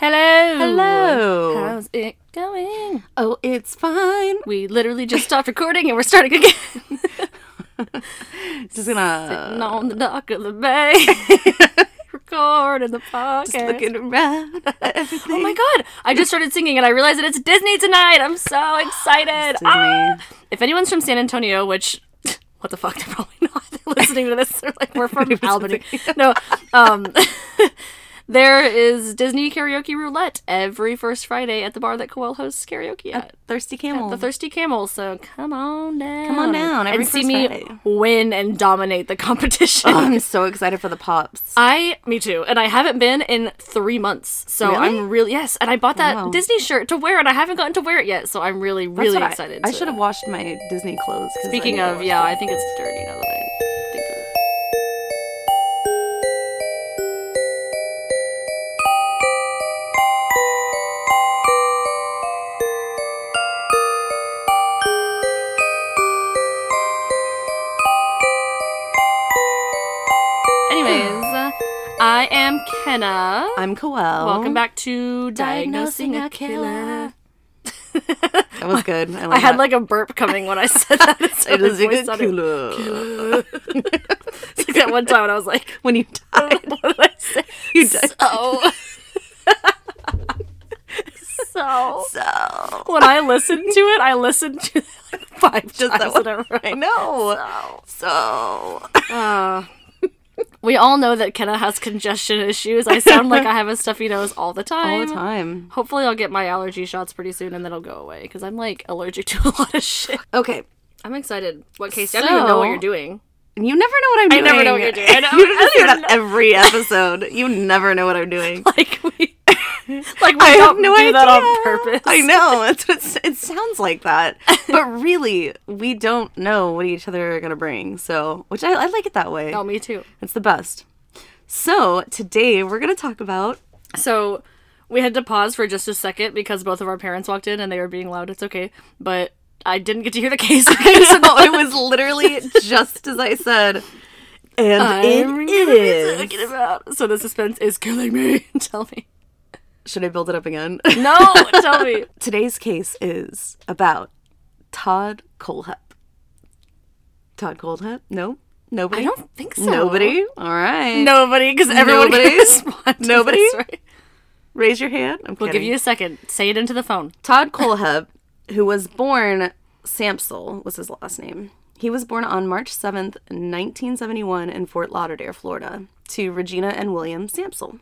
Hello. Hello. How's it going? Oh, it's fine. We literally just stopped recording and we're starting again. Just gonna Sitting on the dock of the bay. recording the podcast. just looking around. at everything. Oh my god! I just started singing and I realized that it's Disney tonight. I'm so excited. Ah! If anyone's from San Antonio, which what the fuck, they're probably not. They're listening to this. They're like, we're from Albany. No, um, there is Disney karaoke roulette every first Friday at the bar that Coel hosts karaoke at. Thirsty Camel. The Thirsty Camel. So come on down. Come on down and see me Friday. win and dominate the competition. Oh, I'm so excited for the pops. I, me too, and I haven't been in three months, so Really? I'm really yes. And I bought that Wow. Disney shirt to wear, and I haven't gotten to wear it yet, so I'm really, really what I- excited. I, should have washed my Disney clothes. Speaking of, yeah, them. I think it's dirty now that I I am Kenna. I'm Coel. Welcome back to Diagnosing a Killer. That was good. I, I had that. like a burp coming when I said that. So It is a sounded- killer. It's like that one time when I was like, when you died. what did I say? You died. So. so. So. When I listened to it, I listened to it like five Just times that one. in a row. I know. So. Uh, we all know that Kenna has congestion issues. I sound like I have a stuffy nose all the time. All the time. Hopefully, I'll get my allergy shots pretty soon and then it'll go away because I'm like allergic to a lot of shit. Okay. I'm excited. What case? I don't even know what you're doing. You never know what I'm doing. I never know what you're doing. I know. you just don't that every episode. You never know what I'm doing. Like we, like we I have don't no idea. that on purpose. I know. It's, it's, it sounds like that. But really, we don't know what each other are going to bring. So, which I, I like it that way. Oh, me too. It's the best. So, today we're going to talk about. So we had to pause for just a second because both of our parents walked in and they were being loud. It's okay, but I didn't get to hear the case. no, it was literally just as I said. And I'm it gonna about. So the suspense is killing me. tell me. Should I build it up again? No, tell me. Today's case is about Todd Kohlhepp. Todd Kohlhepp? No? Nobody? I don't think so. Nobody? All right. Nobody, because everyone Nobody? can respond. To Nobody? This, right? Raise your hand. I'm We'll give you a second. Say it into the phone. Todd Kohlhepp, who was born Sampsell, was his last name. He was born on March 7th, 1971, in Fort Lauderdale, Florida, to Regina and William Sampsell.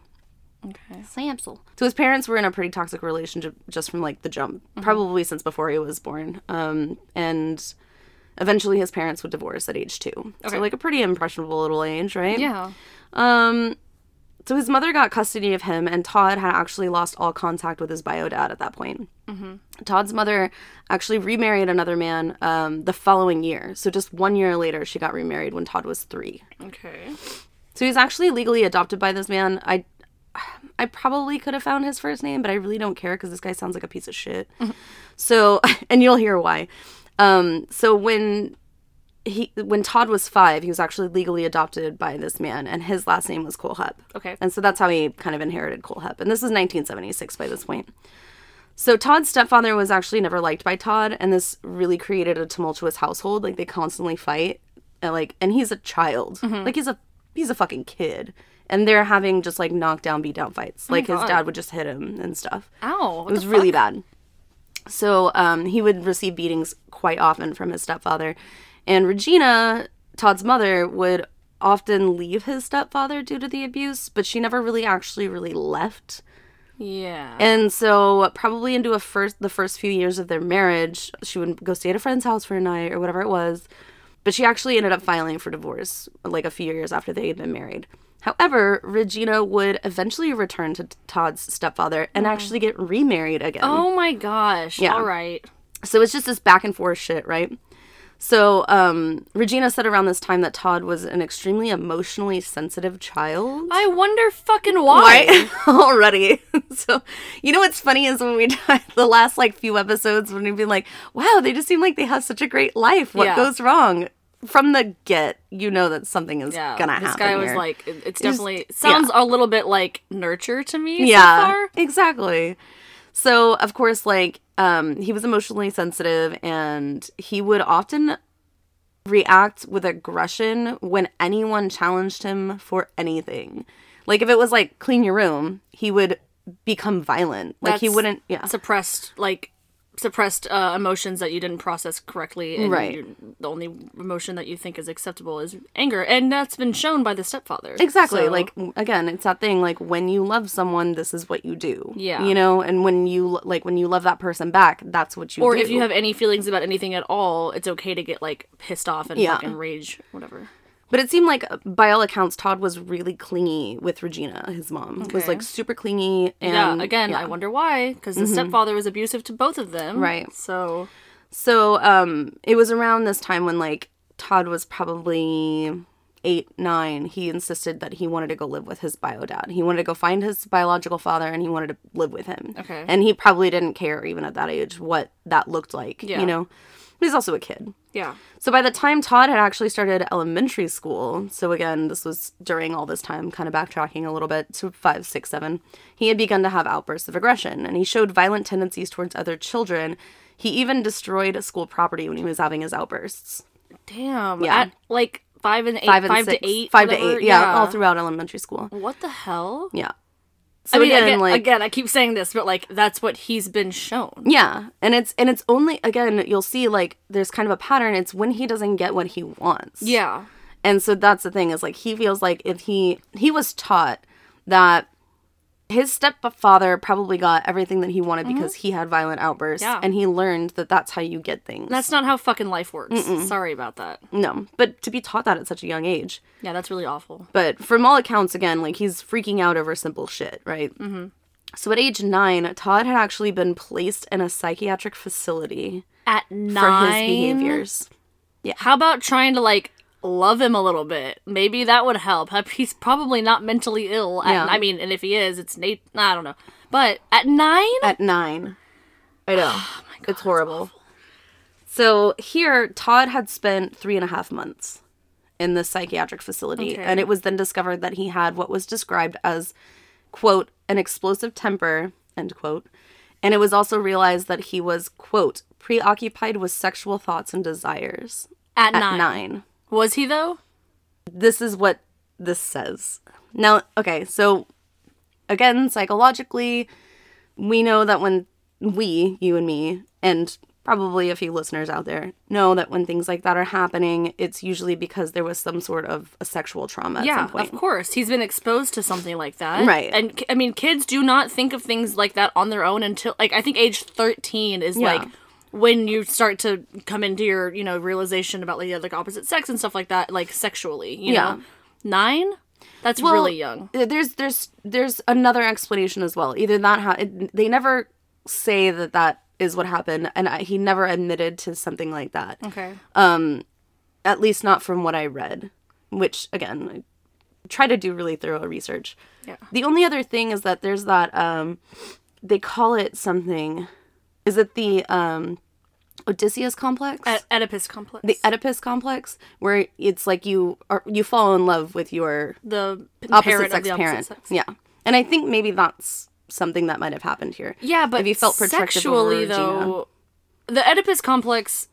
Okay. Sampsell. So his parents were in a pretty toxic relationship just from like the jump, probably since before he was born. Um, and eventually his parents would divorce at age two. Okay. So like a pretty impressionable little age, right? Yeah. Um, so his mother got custody of him, and Todd had actually lost all contact with his bio dad at that point. Todd's mother actually remarried another man um, the following year. So just one year later, she got remarried when Todd was three. Okay. So he's actually legally adopted by this man. I, I probably could have found his first name, but I really don't care because this guy sounds like a piece of shit. So, and you'll hear why. Um, so when he when Todd was five, he was actually legally adopted by this man, and his last name was Kohlhepp. Okay. And so that's how he kind of inherited Kohlhepp. And this is 1976 by this point. So Todd's stepfather was actually never liked by Todd, and this really created a tumultuous household. Like they constantly fight, and like, and he's a child. Like he's a he's a fucking kid, and they're having just like knockdown, beat down fights. Like his dad would just hit him and stuff. Ow. It was really bad. So um, he would receive beatings quite often from his stepfather. And Regina, Todd's mother, would often leave his stepfather due to the abuse, but she never really actually really left. Yeah. And so probably into a first the first few years of their marriage, she would go stay at a friend's house for a night or whatever it was. But she actually ended up filing for divorce like a few years after they had been married. However, Regina would eventually return to Todd's stepfather and actually get remarried again. oh my gosh. Yeah. All right. So it's just this back and forth shit, right? So um, Regina said around this time that Todd was an extremely emotionally sensitive child. I wonder fucking why. Right? Already. so, you know what's funny is when we the last like few episodes when we've been like, wow, they just seem like they have such a great life. What Yeah. goes wrong? From the get, you know that something is Yeah, gonna this happen. This guy was here. like, it- it's definitely sounds a little bit like nurture to me. yeah, so far. exactly. So of course, like um, he was emotionally sensitive, and he would often react with aggression when anyone challenged him for anything. Like if it was like clean your room, he would become violent. Like he wouldn't. Yeah. suppressed like suppressed uh, emotions that you didn't process correctly and Right. you the only emotion that you think is acceptable is anger and that's been shown by the stepfather Exactly. So- Like again, it's that thing like when you love someone, this is what you do. Yeah. You know, and when you like when you love that person back, that's what you do. or do. if you have any feelings about anything at all it's okay to get like pissed off and Yeah. fucking rage whatever But it seemed like by all accounts Todd was really clingy with Regina, his mom. Okay. Was like super clingy and yeah again yeah. i wonder why because the stepfather was abusive to both of them Right. so So um it was around this time when like Todd was probably eight, nine, he insisted that he wanted to go live with his bio dad. He wanted to go find his biological father and he wanted to live with him. Okay. And he probably didn't care even at that age what that looked like. Yeah. You know? But he's also a kid. yeah So by the time Todd had actually started elementary school, so again, this was during all this time, kind of backtracking a little bit to five, six, seven, he had begun to have outbursts of aggression and he showed violent tendencies towards other children. He even destroyed school property when he was having his outbursts. damn Yeah. at like five and eight Five and five six, to eight five to whatever? eight, yeah, all throughout elementary school. what the hell Yeah. So I mean, again, again, like again, I keep saying this, but like that's what he's been shown. yeah, and it's and it's only again you'll see like there's kind of a pattern. It's when he doesn't get what he wants. Yeah, And so that's the thing is like he feels like if he he was taught that his stepfather probably got everything that he wanted because he had violent outbursts Mm-hmm. Yeah. and he learned that that's how you get things. that's not how fucking life works. Sorry about that. no, but to be taught that at such a young age. Yeah, that's really awful. But from all accounts again, like he's freaking out over simple shit, right? Mm-hmm. So at age 9, Todd had actually been placed in a psychiatric facility At nine for nine, his behaviors. Yeah. How about trying to like love him a little bit? Maybe that would help. He's probably not mentally ill. At, Yeah. I mean, and if he is, it's Nate. I don't know. But at nine, At 9. I know. Oh it's horrible. So here, Todd had spent three and a half months in the psychiatric facility, Okay. and it was then discovered that he had what was described as, quote, an explosive temper, end quote. And it was also realized that he was, quote, preoccupied with sexual thoughts and desires at, at nine. nine. Was he though? This is what this says. Now, okay, so again, psychologically, we know that when we, you and me, and probably a few listeners out there, know that when things like that are happening, it's usually because there was some sort of a sexual trauma at Yeah, some point. of course. He's been exposed to something like that. Right. And I mean, kids do not think of things like that on their own until, like, I think age 13 is Yeah. like when you start to come into your, you know, realization about like, like opposite sex and stuff like that, like sexually, you Yeah. know? Nine? That's Well, really young. There's there's there's another explanation as well. Either that ha- it, they never say that that is what happened, and I, he never admitted to something like that. Okay. Um at least not from what I read, which again, I try to do really thorough research. Yeah. The only other thing is that there's that um they call it something is it the um Odysseus complex? Ed- Oedipus complex. the Oedipus complex where it's like you are you fall in love with your the opposite parent sex the opposite parent. sex. Yeah. And I think maybe that's something that might have happened here. Yeah, but If you felt sexually though, the Oedipus complex,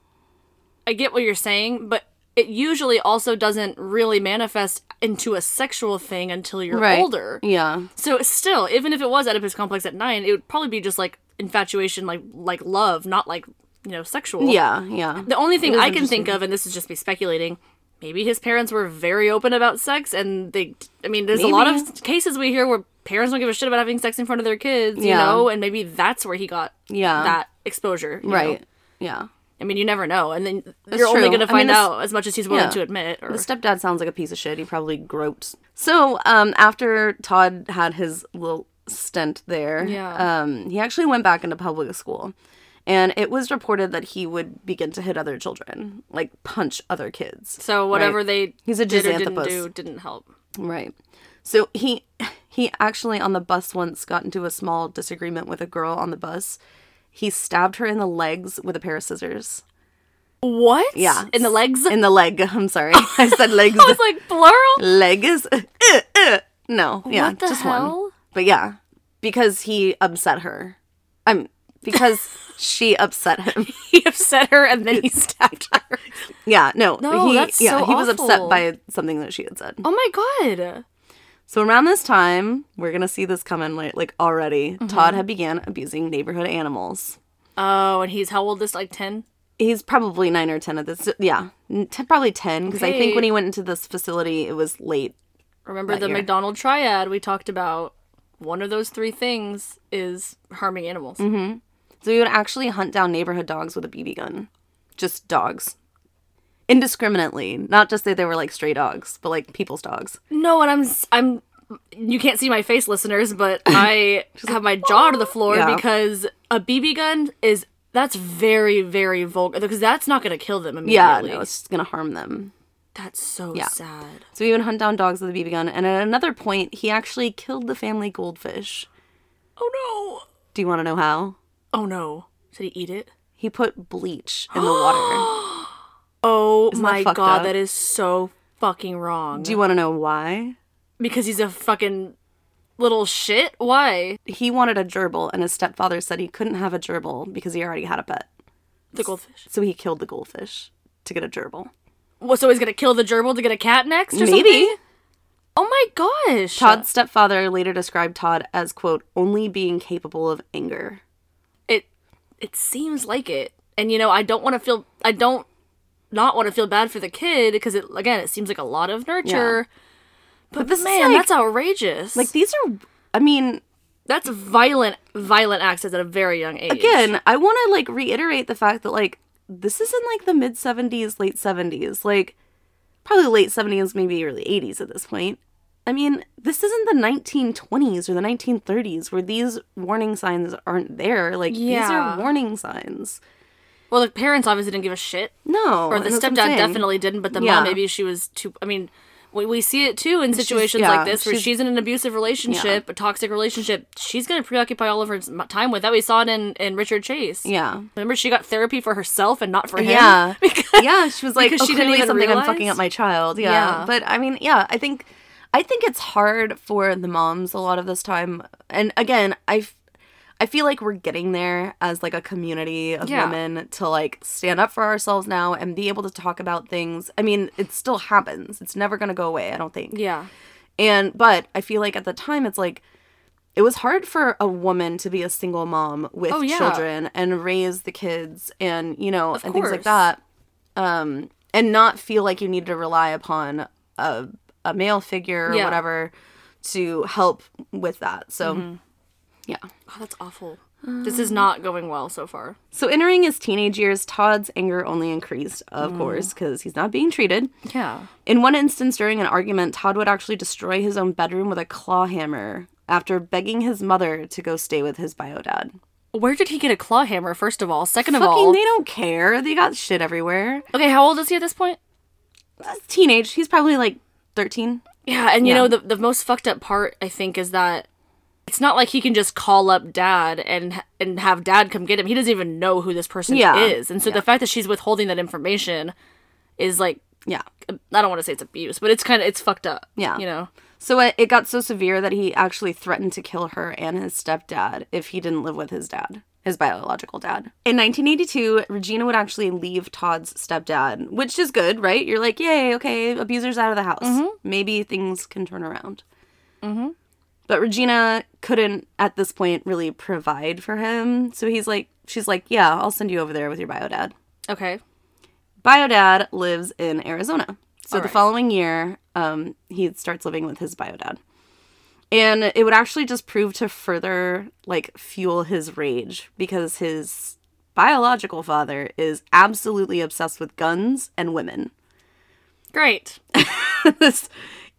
I get what you're saying, but it usually also doesn't really manifest into a sexual thing until you're Right. older. Yeah. So still, even if it was Oedipus complex at nine, it would probably be just like infatuation, like like love, not like you know sexual. Yeah, yeah. The only thing I can think of, and this is just me speculating, maybe his parents were very open about sex, and they. I mean, there's a lot of cases we hear where parents don't give a shit about having sex in front of their kids, you know, and maybe that's where he got Yeah. that exposure. you know? Right. Yeah. I mean, you never know, and then you're only going to I mean, find out as much as he's willing yeah. to admit. Or The stepdad sounds like a piece of shit. He probably groped. So, um, after Todd had his little stint there, Yeah. um, he actually went back into public school. And it was reported that he would begin to hit other children, like punch other kids. so whatever Right. they He's a did or didn't do didn't help. Right. So he he actually on the bus once got into a small disagreement with a girl on the bus. He stabbed her in the legs with a pair of scissors. What? Yeah. In the legs? In the leg. I'm sorry. I said legs. I was like, plural? legs. Uh, uh. No, yeah, What the just one. But yeah, because he upset her. I'm because she upset him. He upset her and then he stabbed her. Yeah, no, No, he, that's yeah, so he was upset by something that she had said. Oh my god. So around this time, we're gonna see this coming like, like already. Mm-hmm. Todd had began abusing neighborhood animals. Oh, and he's how old is like 10? He's probably nine or ten at this. Yeah, t- probably ten because I think when he went into this facility, it was late. Remember the year. McDonald triad we talked about? One of those three things is harming animals. Mm-hmm. So he would actually hunt down neighborhood dogs with a BB gun, just dogs, indiscriminately. Not just that they were like stray dogs, but like people's dogs. No, and I'm I'm you can't see my face listeners, but I have my jaw to the floor Yeah. because a BB gun is that's very very vulgar because that's not going to kill them Yeah, immediately. no, it's gonna harm them. That's so Yeah. sad. So he would hunt down dogs with a BB gun, and at another point, he actually killed the family goldfish. Oh no. Do you want to know how? Oh no. Did he eat it? He put bleach in the water. Oh that my fucked god, up? that is so fucking wrong. Do you want to know why? because he's a fucking little shit? Why? He wanted a gerbil, and his stepfather said he couldn't have a gerbil because he already had a pet. The goldfish. So he killed the goldfish to get a gerbil. Well, so he's gonna kill the gerbil to get a cat next, or Maybe. something? Oh my gosh. Todd's stepfather later described Todd as, quote, only being capable of anger. it it seems like it and you know i don't want to feel i don't not want to feel bad for the kid because it again it seems like a lot of nurture but, this is man like- that's outrageous Like, these are, I mean, that's violent violent acts at a very young age again, I want to, like, reiterate the fact that, like, this is in, like, the mid 70s, late 70s. Like, probably late 70s, maybe early 80s at this point. I mean, this isn't the 1920s or the 1930s where these warning signs aren't there. Like, these are warning signs. well the parents obviously didn't give a shit No. or the and that's what I'm stepdad definitely didn't but the Yeah. mom maybe she was too i mean we, we see it too in situations yeah, like this where she's- she's in an abusive relationship a toxic relationship she's going to preoccupy all of her time with that we saw it in, in richard chase Yeah. remember she got therapy for herself and not for him Yeah. because yeah, she was like, because oh, she didn't even something I'm fucking up my child. Yeah. Yeah. But I mean, yeah, I think I think it's hard for the moms a lot of this time. And again, I f- I feel like we're getting there as like a community of Yeah. women to like stand up for ourselves now and be able to talk about things. I mean, it still happens. It's never going to go away, I don't think. yeah And but I feel like at the time it's like it was hard for a woman to be a single mom with Oh, yeah. children and raise the kids and you know and things like that. Um and not feel like you need to rely upon a a male figure or Yeah. whatever to help with that. So Mm-hmm. Yeah. Oh, that's awful. This is um, not going well so far. So entering his teenage years, Todd's anger only increased, of mm. course, because he's not being treated. Yeah. In one instance, during an argument, Todd would actually destroy his own bedroom with a claw hammer after begging his mother to go stay with his bio dad. Where did he get a claw hammer, first of all? Second of Fucking, all. they don't care. They got shit everywhere. Okay, how old is he at this point? That's teenage. He's probably like 13. Yeah, and you Yeah. know, the, the most fucked up part, I think, is that it's not like he can just call up dad and and have dad come get him. He doesn't even know who this person Yeah. is. And so the fact that she's withholding that information is like, Yeah. I don't want to say it's abuse, but it's kind of, it's fucked up. Yeah. You know? So it, it got so severe that he actually threatened to kill her and his stepdad if he didn't live with his dad, his biological dad. In 1982, Regina would actually leave Todd's stepdad, which is good, right? You're like, yay, okay, abuser's out of the house. Mm-hmm. Maybe things can turn around. Mm-hmm. But Regina couldn't, at this point, really provide for him. So he's like, she's like, yeah, I'll send you over there with your bio dad. Okay. Bio dad lives in Arizona. So All the right. following year, um, he starts living with his bio dad. And it would actually just prove to further like fuel his rage because his biological father is absolutely obsessed with guns and women. Great. this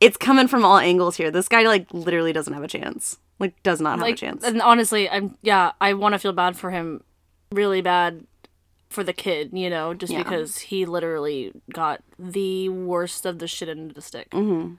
it's coming from all angles here. This guy like literally doesn't have a chance. Like does not have like a chance. and honestly i'm yeah i want to feel bad for him really bad for the kid you know just Yeah. because he literally got the worst of the shit into the stick Mm-hmm.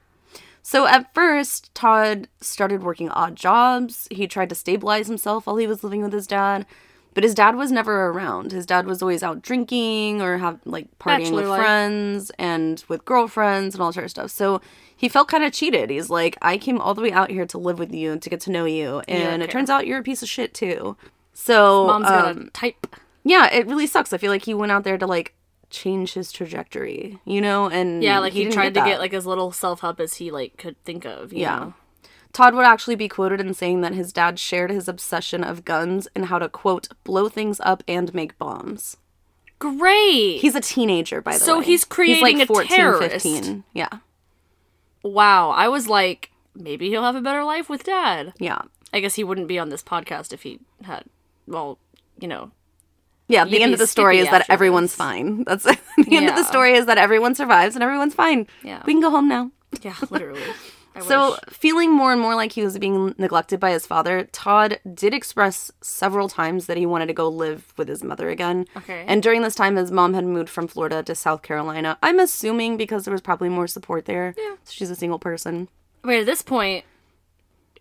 So at first, Todd started working odd jobs. He tried to stabilize himself while he was living with his dad, But his dad was never around. His dad was always out drinking or have like partying Bachelor with life. friends and with girlfriends and all sort of stuff. So he felt kind of cheated. He's like, I came all the way out here to live with you and to get to know you, and it turns out you're a piece of shit too. So Mom's got um, a type. yeah, it really sucks. I feel like he went out there to like change his trajectory, you know, and Yeah, like he, didn't tried to that. get like as little self help as he like could think of. you Yeah. know? Todd would actually be quoted in saying that his dad shared his obsession of guns and how to quote blow things up and make bombs. Great. He's a teenager, by the So way. So he's creating a terrorist. 15. Yeah, wow. I was like, maybe he'll have a better life with dad. yeah, I guess he wouldn't be on this podcast if he had. Well, you know. yeah. The end of the story is that everyone's this. fine. That's the end of the story is that everyone survives and everyone's fine. Yeah. we can go home now. Yeah, literally. I So, wish. feeling more and more like he was being neglected by his father, Todd did express several times that he wanted to go live with his mother again. Okay. And during this time, his mom had moved from Florida to South Carolina. I'm assuming because there was probably more support there. Yeah. She's a single person. I mean, at this point,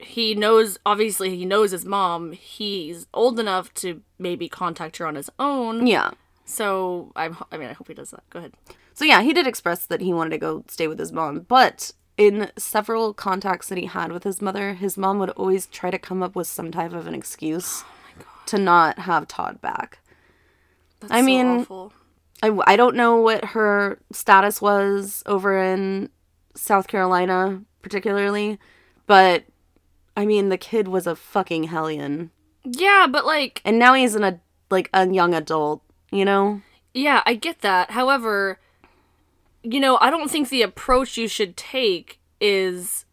he knows. Obviously, he knows his mom. He's old enough to maybe contact her on his own. Yeah. So I'm. I mean, I hope he does that. Go ahead. So, yeah, he did express that he wanted to go stay with his mom. But in several contacts that he had with his mother, his mom would always try to come up with some type of an excuse oh to not have Todd back. That's I so mean, awful. I, I don't know what her status was over in South Carolina, particularly, but I mean, the kid was a fucking hellion. Yeah, but like, And now he's in a, like, a young adult, you know? yeah, I get that. However, you know, I don't think the approach you should take is.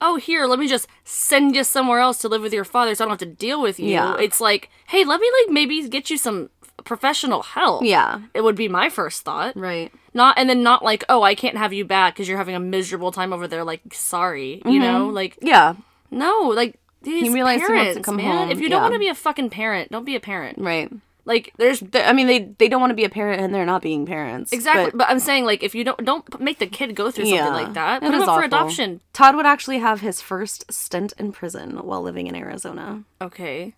Oh, here, let me just send you somewhere else to live with your father so I don't have to deal with you. Yeah. It's like, hey, let me like maybe get you some professional help. Yeah. It would be my first thought. Right. Not and then not like, oh, I can't have you back because you're having a miserable time over there. Like, sorry, you know, mm-hmm. like Yeah. no, like these realized he wants to parents, come man. home, If you don't want to be a fucking parent, don't be a parent. Right. Like, there's I mean, they they don't want to be a parent and they're not being parents. exactly, but- but, I'm saying like, if you don't don't make the kid go through something Yeah, like that, put him up for adoption. Todd would actually have his first stint in prison while living in Arizona. Okay,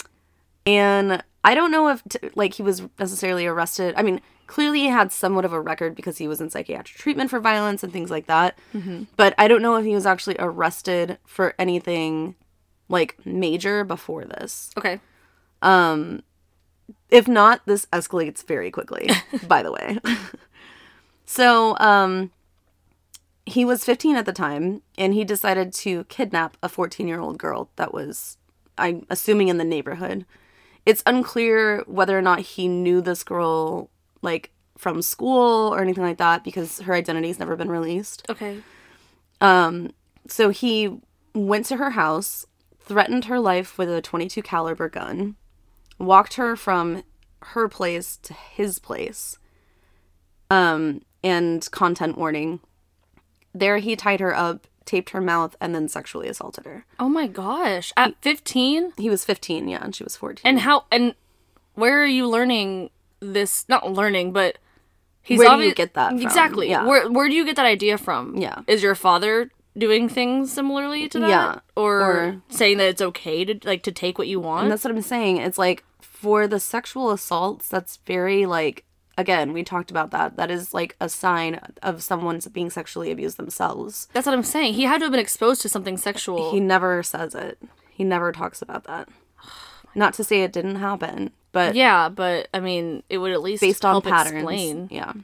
And I don't know if t- like he was necessarily arrested. I mean, clearly he had somewhat of a record because he was in psychiatric treatment for violence and things like that. Mm-hmm. But I don't know if he was actually arrested for anything like major before this. okay, um, If not, this escalates very quickly, by the way. so, um he was 15 at the time and he decided to kidnap a 14-year-old girl that was I'm assuming in the neighborhood. It's unclear whether or not he knew this girl like from school or anything like that because her identity's never been released. okay, Um, So he went to her house, threatened her life with a 22 caliber gun, walked her from her place to his place. Um and content warning. There he tied her up, taped her mouth and then sexually assaulted her. oh my gosh, at 15, He was 15, yeah, and she was 14. and how and where are you learning this? Not learning, but he's Where do you get that from? Exactly. Yeah. Where where do you get that idea from? Yeah. Is your father doing things similarly to that? Yeah. Or, Or- saying that it's okay to like to take what you want? And that's what I'm saying. It's like for the sexual assaults, that's very like again, we talked about that. That is like a sign of someone's being sexually abused themselves. That's what I'm saying. He had to have been exposed to something sexual. He never says it. He never talks about that. Not to say it didn't happen, but yeah, but I mean, it would at least based on help patterns. explain. Yeah.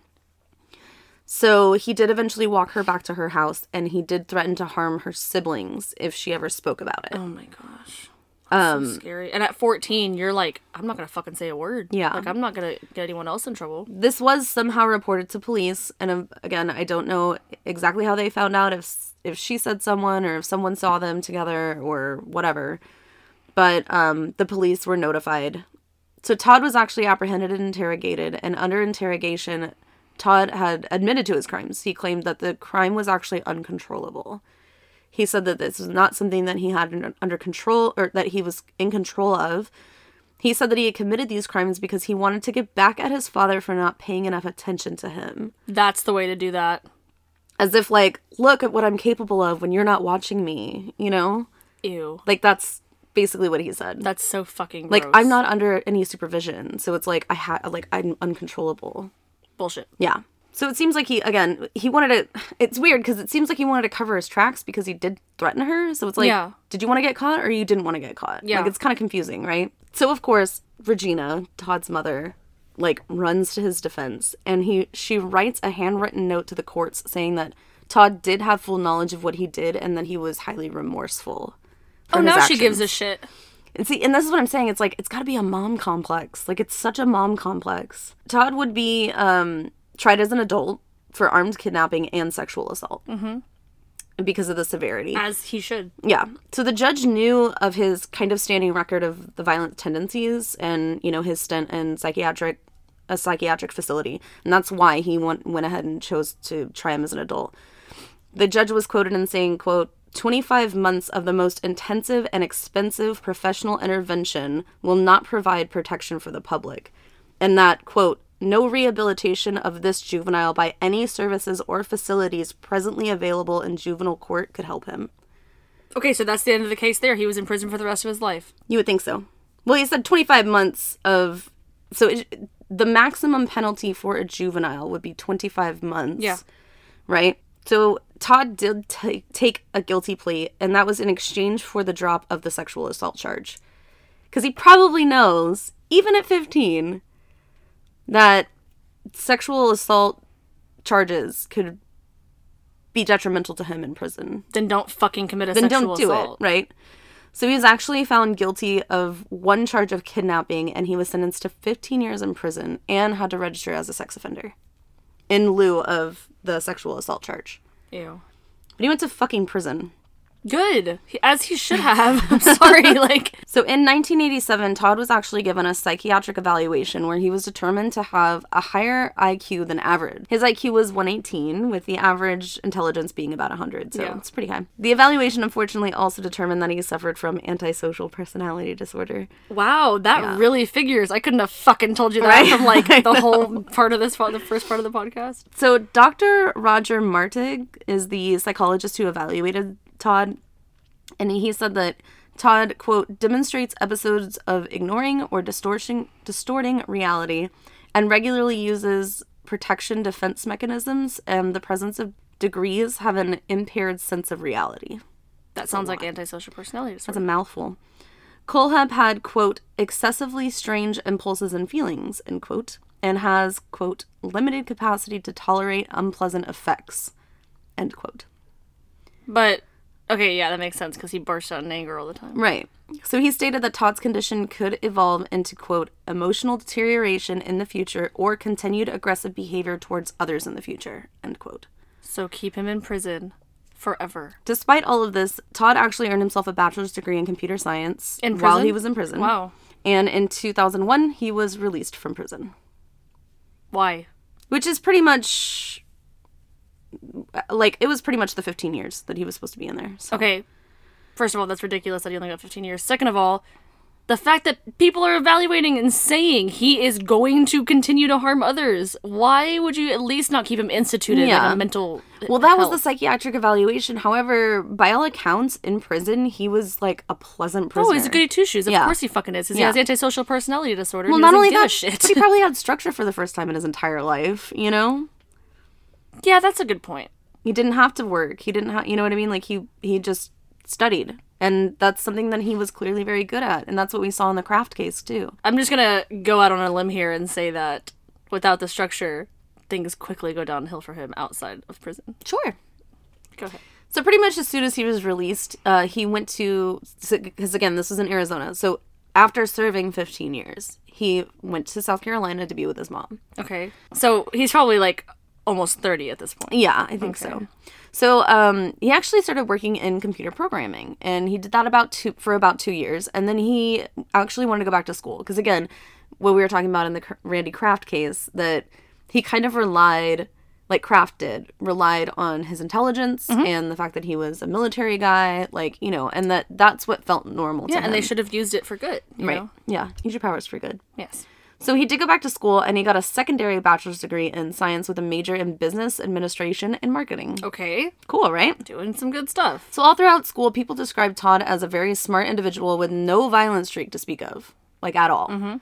So he did eventually walk her back to her house and he did threaten to harm her siblings if she ever spoke about it. Oh my gosh. Um, so scary. And at 14, you're like, I'm not gonna fucking say a word. Yeah. Like I'm not gonna get anyone else in trouble. this was somehow reported to police and um, again i don't know exactly how they found out if if she said someone or if someone saw them together or whatever but um the police were notified so todd was actually apprehended and interrogated and under interrogation todd had admitted to his crimes he claimed that the crime was actually uncontrollable he said that this was not something that he had under control or that he was in control of he said that he had committed these crimes because he wanted to get back at his father for not paying enough attention to him. That's the way to do that. As if, like, look at what I'm capable of when you're not watching me, you know? Ew. Like, that's basically what he said. That's so fucking like. I'm not under any supervision, so it's like I had like I'm uncontrollable. Bullshit. Yeah. So it seems like he again he wanted to. It's weird because it seems like he wanted to cover his tracks because he did threaten her. So it's like, Yeah. did you want to get caught or you didn't want to get caught? Yeah. Like it's kind of confusing, right? So of course Regina, Todd's mother, like runs to his defense, and he she writes a handwritten note to the courts saying that Todd did have full knowledge of what he did and that he was highly remorseful. Oh, now she gives a shit. And see, and this is what I'm saying. It's like it's got to be a mom complex. Like it's such a mom complex. Todd would be um, tried as an adult for armed kidnapping and sexual assault mm-hmm. because of the severity. As he should. Yeah. So the judge knew of his kind of standing record of the violent tendencies and you know his stint in psychiatric a psychiatric facility, and that's why he went went ahead and chose to try him as an adult. The judge was quoted in saying, "quote 25 months of the most intensive and expensive professional intervention will not provide protection for the public." And that, quote, no rehabilitation of this juvenile by any services or facilities presently available in juvenile court could help him. Okay, so that's the end of the case there. He was in prison for the rest of his life. You would think so. Well, he said 25 months of. So it, the maximum penalty for a juvenile would be 25 months. Yeah. Right? So Todd did ta take a guilty plea, and that was in exchange for the drop of the sexual assault charge. Because he probably knows, even at 15, that sexual assault charges could be detrimental to him in prison Then don't fucking commit a then sexual don't do assault. it, right? So he was actually found guilty of one charge of kidnapping and he was sentenced to 15 years in prison and had to register as a sex offender in lieu of the sexual assault charge. Ew. But he went to fucking prison. Good. As he should have. I'm sorry. Like, So in 1987, Todd was actually given a psychiatric evaluation where he was determined to have a higher IQ than average. His IQ was 118, with the average intelligence being about 100, so Yeah. it's pretty high. The evaluation unfortunately also determined that he suffered from antisocial personality disorder. wow, that really figures. I couldn't have fucking told you that Right? from like the whole part of this, the first part of the podcast. So Dr. Roger Martig is the psychologist who evaluated Todd, and he said that Todd quote demonstrates episodes of ignoring or distorting distorting reality, and regularly uses protection defense mechanisms, and the presence of degrees have an impaired sense of reality. That sounds like antisocial personality disorder. That's a mouthful. Kohlhepp had, quote, excessively strange impulses and feelings, end quote, and has, quote, limited capacity to tolerate unpleasant effects, end quote. But okay, yeah, that makes sense because he bursts out in anger all the time. Right. So he stated that Todd's condition could evolve into, quote, emotional deterioration in the future or continued aggressive behavior towards others in the future, end quote. So keep him in prison forever. Despite all of this, Todd actually earned himself a bachelor's degree in computer science In while he was in prison. Wow. And in 2001, he was released from prison. Why? which is pretty much like it was pretty much the 15 years that he was supposed to be in there so. Okay. First of all, that's ridiculous that he only got 15 years. Second of all, the fact that people are evaluating and saying he is going to continue to harm others. Why would you at least not keep him instituted Yeah. like a mental well that was the psychiatric evaluation however by all accounts in prison he was like a pleasant prisoner Oh, he's a goody two shoes. Of Yeah. course he fucking is. He Yeah. has antisocial personality disorder. well not only that shit. he probably had structure for the first time in his entire life you know yeah, that's a good point. he didn't have to work he didn't have you know what i mean like he he just studied and that's something that he was clearly very good at and that's what we saw in the craft case too I'm just gonna go out on a limb here and say that without the structure, things quickly go downhill for him outside of prison. sure Go ahead. So pretty much as soon as he was released, uh, he went to because again this was in Arizona. So after serving 15 years, he went to South Carolina to be with his mom. Okay. So he's probably like almost 30 at this point. Yeah, I think so. So um, he actually started working in computer programming, and he did that about two for about two years, and then he actually wanted to go back to school because again, what we were talking about in the Randy Kraft case, that he kind of relied, like Kraft did, relied on his intelligence and the fact that he was a military guy, like you know, and that that's what felt normal. Yeah, and they should have used it for good. You right, Know? yeah, use your powers for good. Yes. So he did go back to school and he got a secondary bachelor's degree in science with a major in business administration and marketing. Okay. Cool, right? Doing some good stuff. So all throughout school, people described Todd as a very smart individual with no violent streak to speak of, like at all.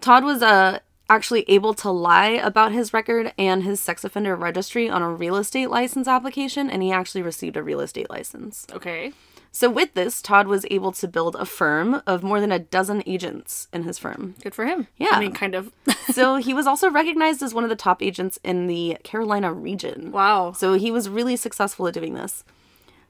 Todd was uh, actually able to lie about his record and his sex offender registry on a real estate license application, and he actually received a real estate license. Okay. So with this, Todd was able to build a firm of more than a dozen agents in his firm. Good for him. Yeah. I mean, kind of. so he was also recognized as one of the top agents in the Carolina region. wow. So he was really successful at doing this.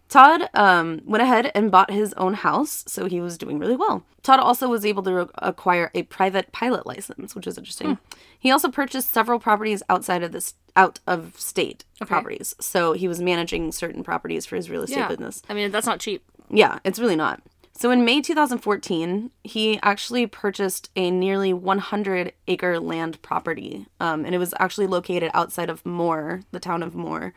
Todd um, went ahead and bought his own house, so he was doing really well. Todd also was able to re- acquire a private pilot license, which is interesting. He also purchased several properties outside of this out of state properties, so he was managing certain properties for his real estate Yeah. business. I mean, that's not cheap. Yeah, it's really not. So in May 2014, he actually purchased a nearly 100 acre land property. Um, and it was actually located outside of Moore, the town of Moore.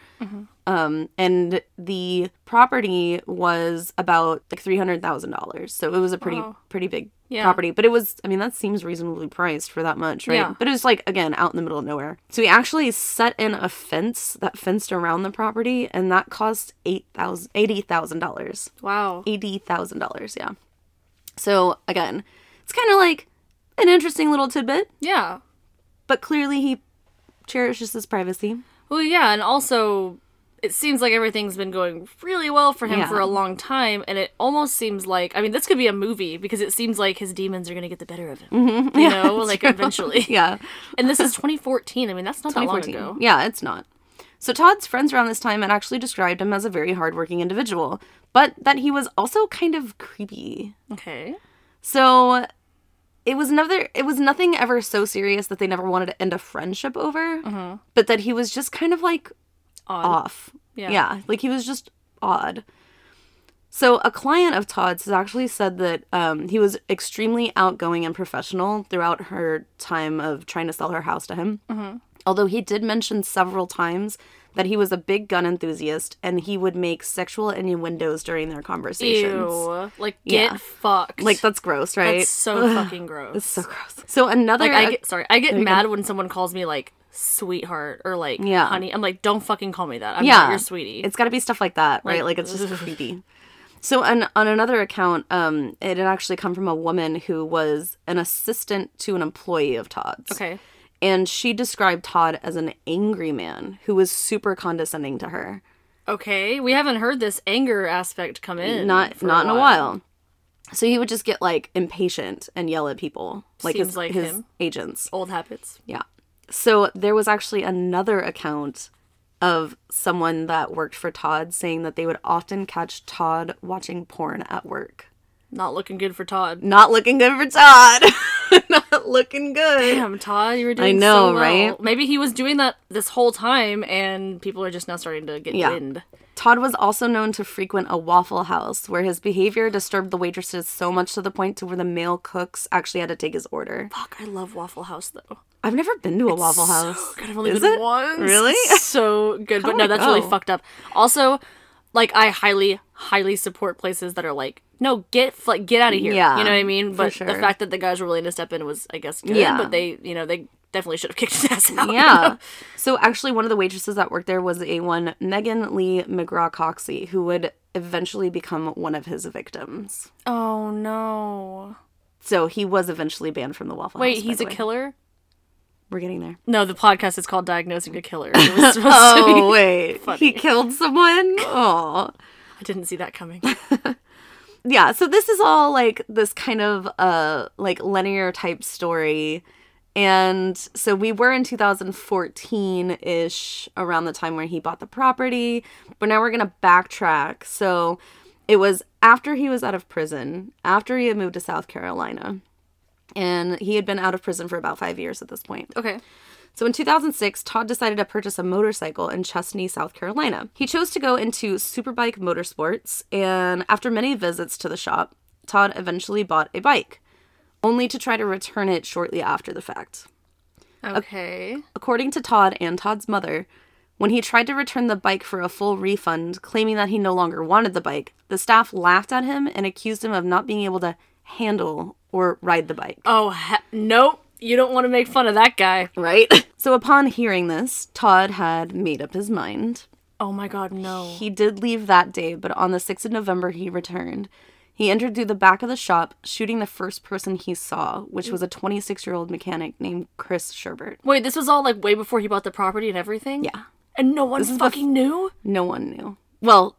Um, and the property was about like $300,000. So it was a pretty, Wow. pretty big Yeah. property. But it was, I mean, that seems reasonably priced for that much, right? Yeah. But it was like, again, out in the middle of nowhere. So he actually set in a fence that fenced around the property, and that cost $8,000 $80,000. Wow. eighty thousand dollars. Yeah. So again, it's kind of like an interesting little tidbit, Yeah. but clearly he cherishes his privacy. Well, yeah, and also it seems like everything's been going really well for him Yeah. for a long time, and it almost seems like I mean this could be a movie because it seems like his demons are gonna get the better of him. Mm-hmm. You know, like eventually. Yeah. And this is 2014. I mean, that's not that long ago. Yeah, it's not. So Todd's friends around this time had actually described him as a very hardworking individual, but that he was also kind of creepy. Okay. So it was never it was nothing ever so serious that they never wanted to end a friendship over, uh-huh. but that he was just kind of like Odd. off. Yeah. Yeah, like he was just odd. So a client of Todd's has actually said that um, he was extremely outgoing and professional throughout her time of trying to sell her house to him. Although he did mention several times that he was a big gun enthusiast and he would make sexual innuendos during their conversations. Ew. Like get Yeah. fucked. Like that's gross, right? That's so fucking gross. It's so gross. So another like I get sorry, I get you go. mad when someone calls me like sweetheart or like Yeah. honey. I'm like, don't fucking call me that. I'm yeah, not your sweetie. It's got to be stuff like that, right? Like, Like, it's just creepy. So on on another account, um, it had actually come from a woman who was an assistant to an employee of Todd's. okay. And she described Todd as an angry man who was super condescending to her. Okay. We haven't heard this anger aspect come in. Not not in a while. So he would just get like impatient and yell at people, like Seems his like his him. agents. Old habits. Yeah. So there was actually another account of someone that worked for Todd saying that they would often catch Todd watching porn at work. Not looking good for Todd. Not looking good for Todd. Not looking good. Damn, Todd, you were doing know, so well. right? Maybe he was doing that this whole time, and people are just now starting to get Yeah. wind. Todd was also known to frequent a Waffle House where his behavior disturbed the waitresses so much to the point to where the male cooks actually had to take his order. Fuck, I love Waffle House though. I've never been to a Waffle House. So good. I've only Is been it? once. Really? So good. How But no, I that's really fucked up. Also, like I highly, highly support places that are like, no, get like get out of here. Yeah, You know what I mean? But sure. the fact that the guys were willing to step in was, I guess, good. Yeah. But they, you know, they definitely should have kicked his ass out. you Yeah. know? So actually, one of the waitresses that worked there was a one Meagan Leigh McCraw Coxie, who would eventually become one of his victims. Oh no. So he was eventually banned from the Waffle Wait, House. by he's a way. killer? We're getting there. No, the podcast is called Diagnosing a Killer. It was supposed to oh, be- Oh wait, funny. he killed someone. Oh. I didn't see that coming. Yeah so this is all like this kind of uh like linear type story. And so we were in 2014-ish around the time where he bought the property but now we're gonna backtrack. So it was after he was out of prison after he had moved to south carolina and he had been out of prison for about five years at this point. Okay. So in 2006, Todd decided to purchase a motorcycle in Chesnee, South Carolina. He chose to go into Superbike Motorsports, and after many visits to the shop, Todd eventually bought a bike, only to try to return it shortly after the fact. Okay. According to Todd and Todd's mother, when he tried to return the bike for a full refund, claiming that he no longer wanted the bike, the staff laughed at him and accused him of not being able to handle or ride the bike. Oh he- nope. You don't want to make fun of that guy. Right? So upon hearing this, Todd had made up his mind. Oh my god, no. He did leave that day, but on the 6th of November, he returned. He entered through the back of the shop, shooting the first person he saw, which was a 26 year old mechanic named Chris Sherbert. Wait, this was all like way before he bought the property and everything? Yeah. And no one is the fucking knew? No one knew. Well,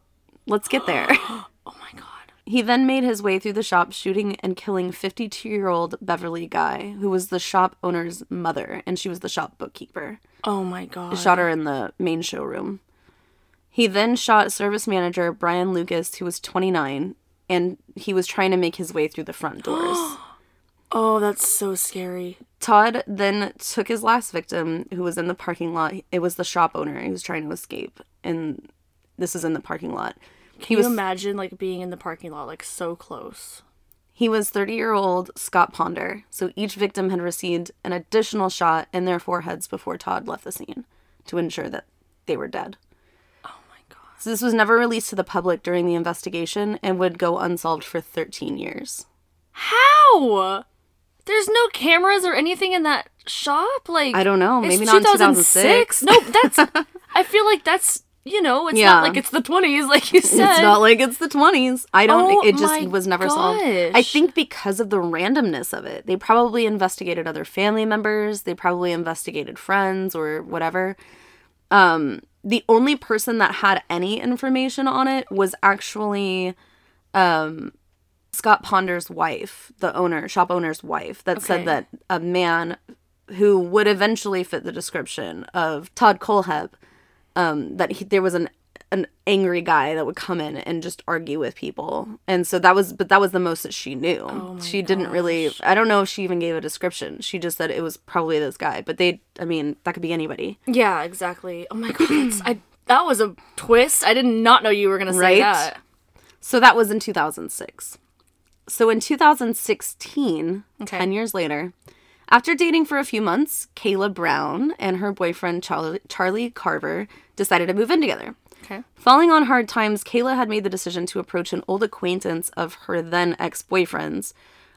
let's get there. He then made his way through the shop, shooting and killing 52 year old Beverly Guy, who was the shop owner's mother, and she was the shop bookkeeper. Oh my god. shot her in the main showroom. He then shot service manager Brian Lucas, who was 29, and he was trying to make his way through the front doors. Oh, that's so scary. Todd then took his last victim, who was in the parking lot. It was the shop owner He was trying to escape, and this is in the parking lot. Can He you was imagine like being in the parking lot like so close? he was 30 year old Scott Ponder. So each victim had received an additional shot in their foreheads before Todd left the scene to ensure that they were dead. Oh my god. So this was never released to the public during the investigation and would go unsolved for 13 years. How? There's no cameras or anything in that shop? Like I don't know, maybe not in 2006. No, that's I feel like that's you know, it's Yeah. not like it's the twenties, like you said. It's not like it's the 20s. I don't Oh it just was never solved. I think because of the randomness of it. They probably investigated other family members, they probably investigated friends or whatever. Um the only person that had any information on it was actually um Scott Ponder's wife, the owner, shop owner's wife, that Okay. said that a man who would eventually fit the description of Todd Kohlhepp, um, that he, there was an an angry guy that would come in and just argue with people, and so that was, but that was the most that she knew. my she didn't really. I don't know if she even gave a description. She just said it was probably this guy, but they, I mean, that could be anybody. Yeah, exactly. Oh my god, I that was a twist. I did not know you were gonna say Right? that. So that was in 2006. So in 2016, Okay. 10 years later, after dating for a few months, Kayla Brown and her boyfriend Charlie, Charlie Carver decided to move in together. Okay. Falling on hard times, Kayla had made the decision to approach an old acquaintance of her then ex boyfriend's,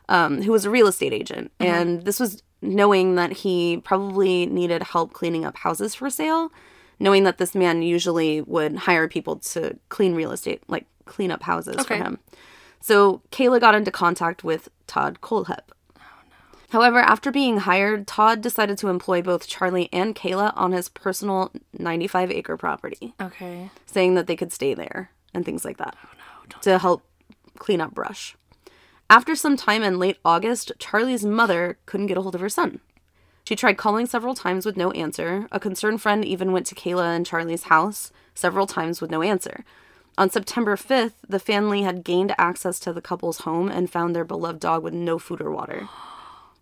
um, who was a real estate agent. And this was knowing that he probably needed help cleaning up houses for sale, knowing that this man usually would hire people to clean real estate, like clean up houses for him. So Kayla got into contact with Todd Kohlhepp. However, after being hired, Todd decided to employ both Charlie and Kayla on his personal 95 acre property Okay. saying that they could stay there and things like that oh, to help clean up brush. After some time in late August, Charlie's mother couldn't get a hold of her son. She tried calling several times with no answer. A concerned friend even went to Kayla and Charlie's house several times with no answer. On September 5th, the family had gained access to the couple's home and found their beloved dog with no food or water.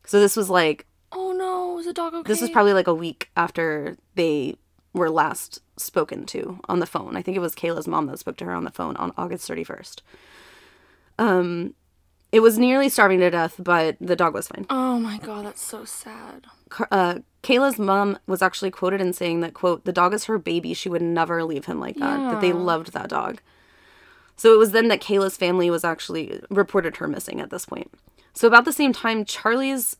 So this was like Oh no, is the dog okay? this was probably like a week after they were last spoken to on the phone. I think it was Kayla's mom that spoke to her on the phone on August 31st. Um, it was nearly starving to death, but the dog was fine. Oh my god, that's so sad. Uh, Kayla's mom was actually quoted in saying that, quote, the dog is her baby. She would never leave him like that, that they loved that dog. So it was then that Kayla's family was actually reported her missing at this point. So about the same time, Charlie's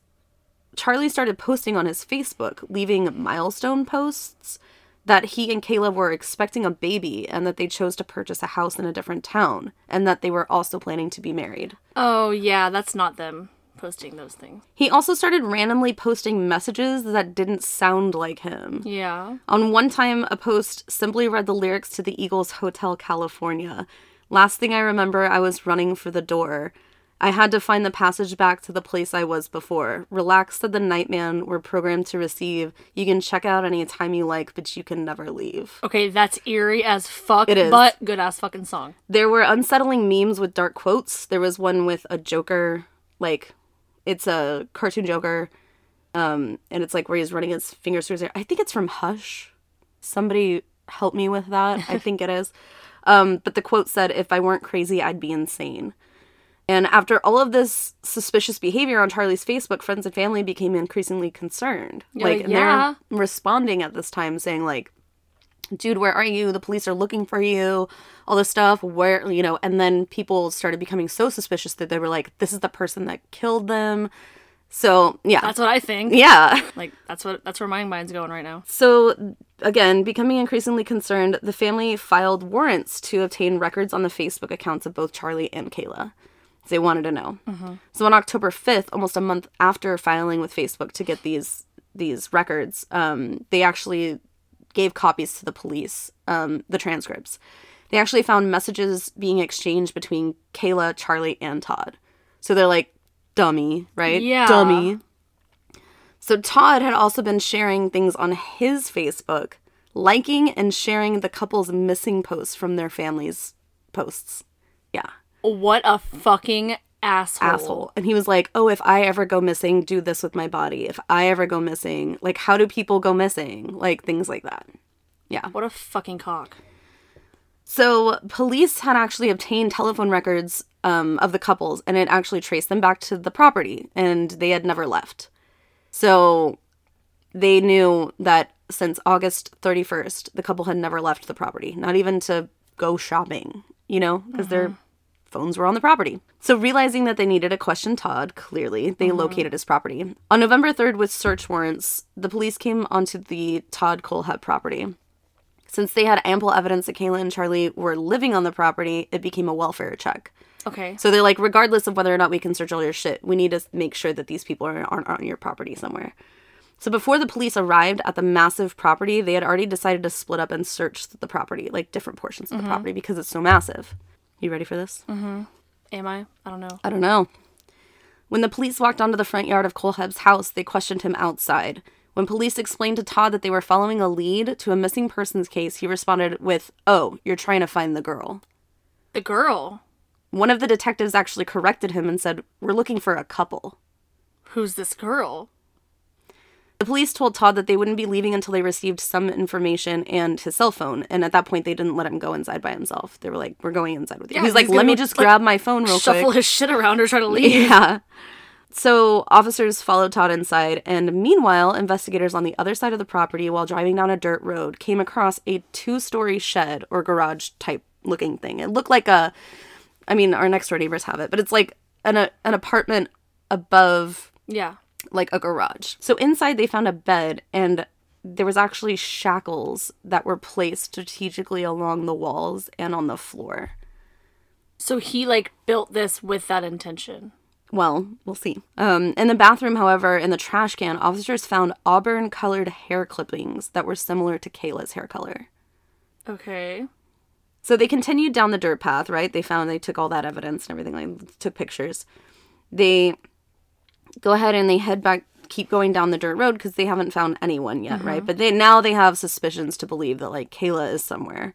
Charlie started posting on his Facebook, leaving milestone posts that he and Kayla were expecting a baby and that they chose to purchase a house in a different town and that they were also planning to be married. Oh yeah, that's not them posting those things. He also started randomly posting messages that didn't sound like him. Yeah. On one time, a post simply read the lyrics to the Eagles Hotel California. Last thing I remember, I was running for the door. I had to find the passage back to the place I was before. Relax, said the Nightman. We're programmed to receive. You can check out any time you like, but you can never leave. Okay, that's eerie as fuck. It is. But good ass fucking song. There were unsettling memes with dark quotes. There was one with a Joker, like, it's a cartoon Joker, um, and it's like where he's running his fingers through his hair. I think it's from Hush. Somebody help me with that. I think it is. Um, but the quote said, If I weren't crazy, I'd be insane. And after all of this suspicious behavior on Charlie's Facebook, friends and family became increasingly concerned. like, and yeah. they're responding at this time saying, like, dude, where are you? The police are looking for you. All this stuff. Where, you know, and then people started becoming so suspicious that they were like, this is the person that killed them. So, yeah. That's what I think. yeah. Like that's what that's where my mind's going right now. So, again, becoming increasingly concerned, the family filed warrants to obtain records on the Facebook accounts of both Charlie and Kayla. They wanted to know. So, on October 5th, almost a month after filing with Facebook to get these these records, um, they actually gave copies to the police, um, the transcripts. They actually found messages being exchanged between Kayla, Charlie, and Todd. So they're like, dummy, right? Yeah. Dummy. So Todd had also been sharing things on his Facebook, liking and sharing the couple's missing posts from their family's posts. Yeah. What a fucking asshole. Asshole. And he was like, Oh, if I ever go missing, do this with my body. If I ever go missing, like, how do people go missing? Like, things like that. Yeah. What a fucking cock. So, police had actually obtained telephone records um, of the couples and it actually traced them back to the property, and they had never left. So, they knew that since August 31st, the couple had never left the property, not even to go shopping, you know, because their phones were on the property. So, realizing that they needed to question Todd, clearly, they mm-hmm. located his property. On November 3rd, with search warrants, the police came onto the Todd Kohlhepp property. Since they had ample evidence that Kayla and Charlie were living on the property, it became a welfare check. Okay. So they're like, regardless of whether or not we can search all your shit, we need to make sure that these people are, aren't on your property somewhere. So before the police arrived at the massive property, they had already decided to split up and search the property, like different portions of the mm-hmm. property, because it's so massive. You ready for this? Mm-hmm. Am I? I don't know. I don't know. When the police walked onto the front yard of Kohlhepp's house, they questioned him outside. When police explained to Todd that they were following a lead to a missing persons case, he responded with, Oh, you're trying to find the girl. The girl. One of the detectives actually corrected him and said, We're looking for a couple. Who's this girl? The police told Todd that they wouldn't be leaving until they received some information and his cell phone. And at that point, they didn't let him go inside by himself. They were like, We're going inside with you. Yeah, He's like, he's Let me just like, grab my phone real Shuffle quick. Shuffle his shit around or try to leave. Yeah. So officers followed Todd inside, and meanwhile, investigators on the other side of the property, while driving down a dirt road, came across a two-story shed or garage type looking thing. It looked like a, I mean, our next door neighbors have it, but it's like an a, an apartment above Yeah. Like a garage. So inside they found a bed and there was actually shackles that were placed strategically along the walls and on the floor. So he like built this with that intention. Well, we'll see. Um, in the bathroom, however, in the trash can, officers found auburn colored hair clippings that were similar to Kayla's hair color. Okay. So they continued down the dirt path, right? They found they took all that evidence and everything, like took pictures. They go ahead and they head back, keep going down the dirt road because they haven't found anyone yet, right? Uh-huh. But they now they have suspicions to believe that like Kayla is somewhere.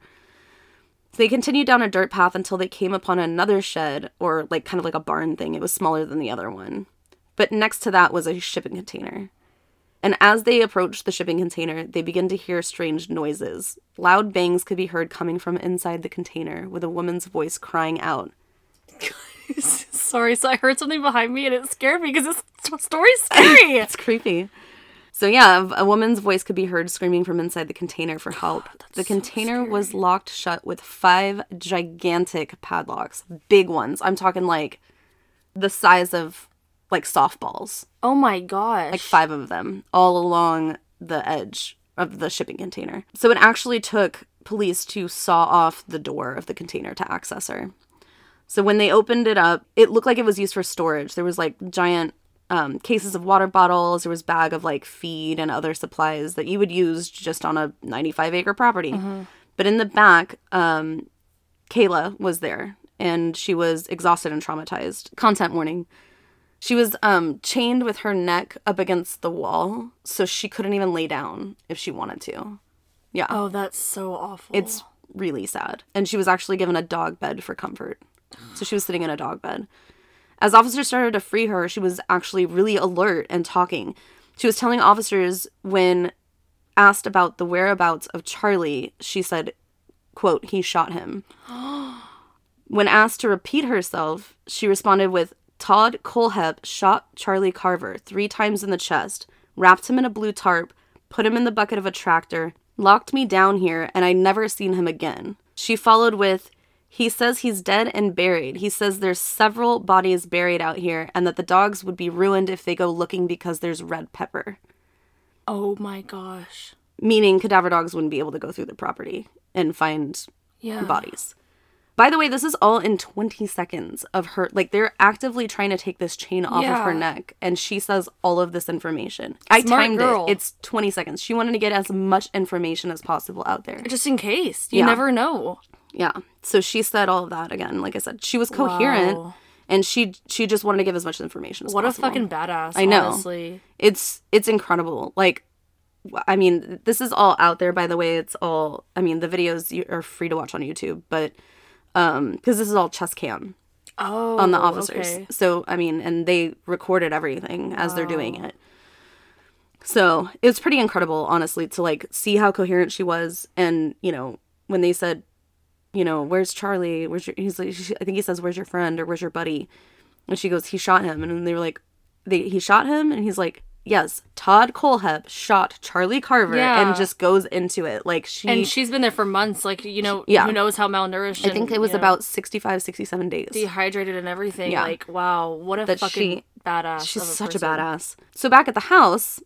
So They continued down a dirt path until they came upon another shed or like kind of like a barn thing. It was smaller than the other one. But next to that was a shipping container. And as they approached the shipping container, they began to hear strange noises. Loud bangs could be heard coming from inside the container, with a woman's voice crying out. Sorry, so I heard something behind me and it scared me because this story's scary. It's creepy. So yeah, a woman's voice could be heard screaming from inside the container for help. the container was locked shut with five gigantic padlocks, big ones. I'm talking like the size of like softballs. oh my gosh. like five of them all along the edge of the shipping container. So it actually took police to saw off the door of the container to access her. So when they opened it up, it looked like it was used for storage. There was like giant um, cases of water bottles. There was bag of like feed and other supplies that you would use just on a 95 acre property. But in the back, um, Kayla was there and she was exhausted and traumatized. Content warning. She was um, chained with her neck up against the wall, so she couldn't even lay down if she wanted to. Yeah, oh, that's so awful. it's really sad. And she was actually given a dog bed for comfort. So she was sitting in a dog bed. As officers started to free her, she was actually really alert and talking. She was telling officers when asked about the whereabouts of Charlie, she said, quote, he shot him. when asked to repeat herself, she responded with, Todd Kohlhepp shot Charlie Carver three times in the chest, wrapped him in a blue tarp, put him in the bucket of a tractor, locked me down here, and I never seen him again. She followed with, He says he's dead and buried. He says there's several bodies buried out here and that the dogs would be ruined if they go looking because there's red pepper. Oh my gosh. Meaning cadaver dogs wouldn't be able to go through the property and find Yeah. bodies. By the way, this is all in 20 seconds of her. Like, they're actively trying to take this chain off of her neck, and she says all of this information. I timed girl. it. It's 20 seconds. She wanted to get as much information as possible out there. Just in case. You Yeah. never know. Yeah. So she said all of that again. Like I said, she was coherent, Wow. and she she just wanted to give as much information as possible. What possible. a fucking badass. I know. Honestly. it's it's incredible like I mean this is all out there by the way it's all i mean the videos you are free to watch on youtube but um because this is all chest cam Oh. on the officers okay. so i mean and they recorded everything as they're doing it so it was pretty incredible honestly to like see how coherent she was and you know when they said you know where's charlie where's your he's like she- i think he says where's your friend or where's your buddy and she goes he shot him and they were like they he shot him and he's like yes todd Kohlhepp shot charlie carver Yeah. and just goes into it like she And she's been there for months. Like, you know, Yeah. who knows how malnourished. i think and, it was you know, about 65 67 days dehydrated and everything. Yeah. Like, wow, what a That fucking she- badass. She's a such a badass. So back at the house,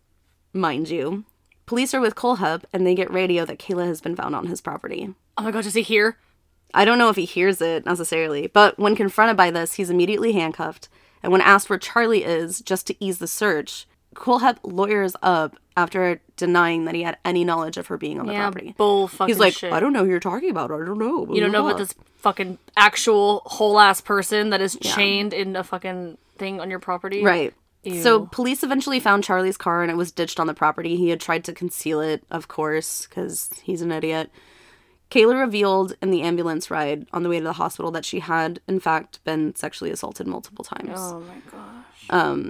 mind you, police are with Kohlhepp and they get radio that Kayla has been found on his property. Oh my god, does he hear? I don't know if he hears it necessarily, but when confronted by this, he's immediately handcuffed. And when asked where Charlie is, just to ease the search, Kohlhepp lawyers up after denying that he had any knowledge of her being on the Yeah, property. bull fucking He's like, shit. I don't know who you're talking about. I don't know. You don't know about this fucking actual whole ass person that is chained in a fucking thing on your property. Right. So police eventually found Charlie's car and it was ditched on the property. He had tried to conceal it, of course, because he's an idiot. Kayla revealed in the ambulance ride on the way to the hospital that she had, in fact, been sexually assaulted multiple times. Oh my gosh.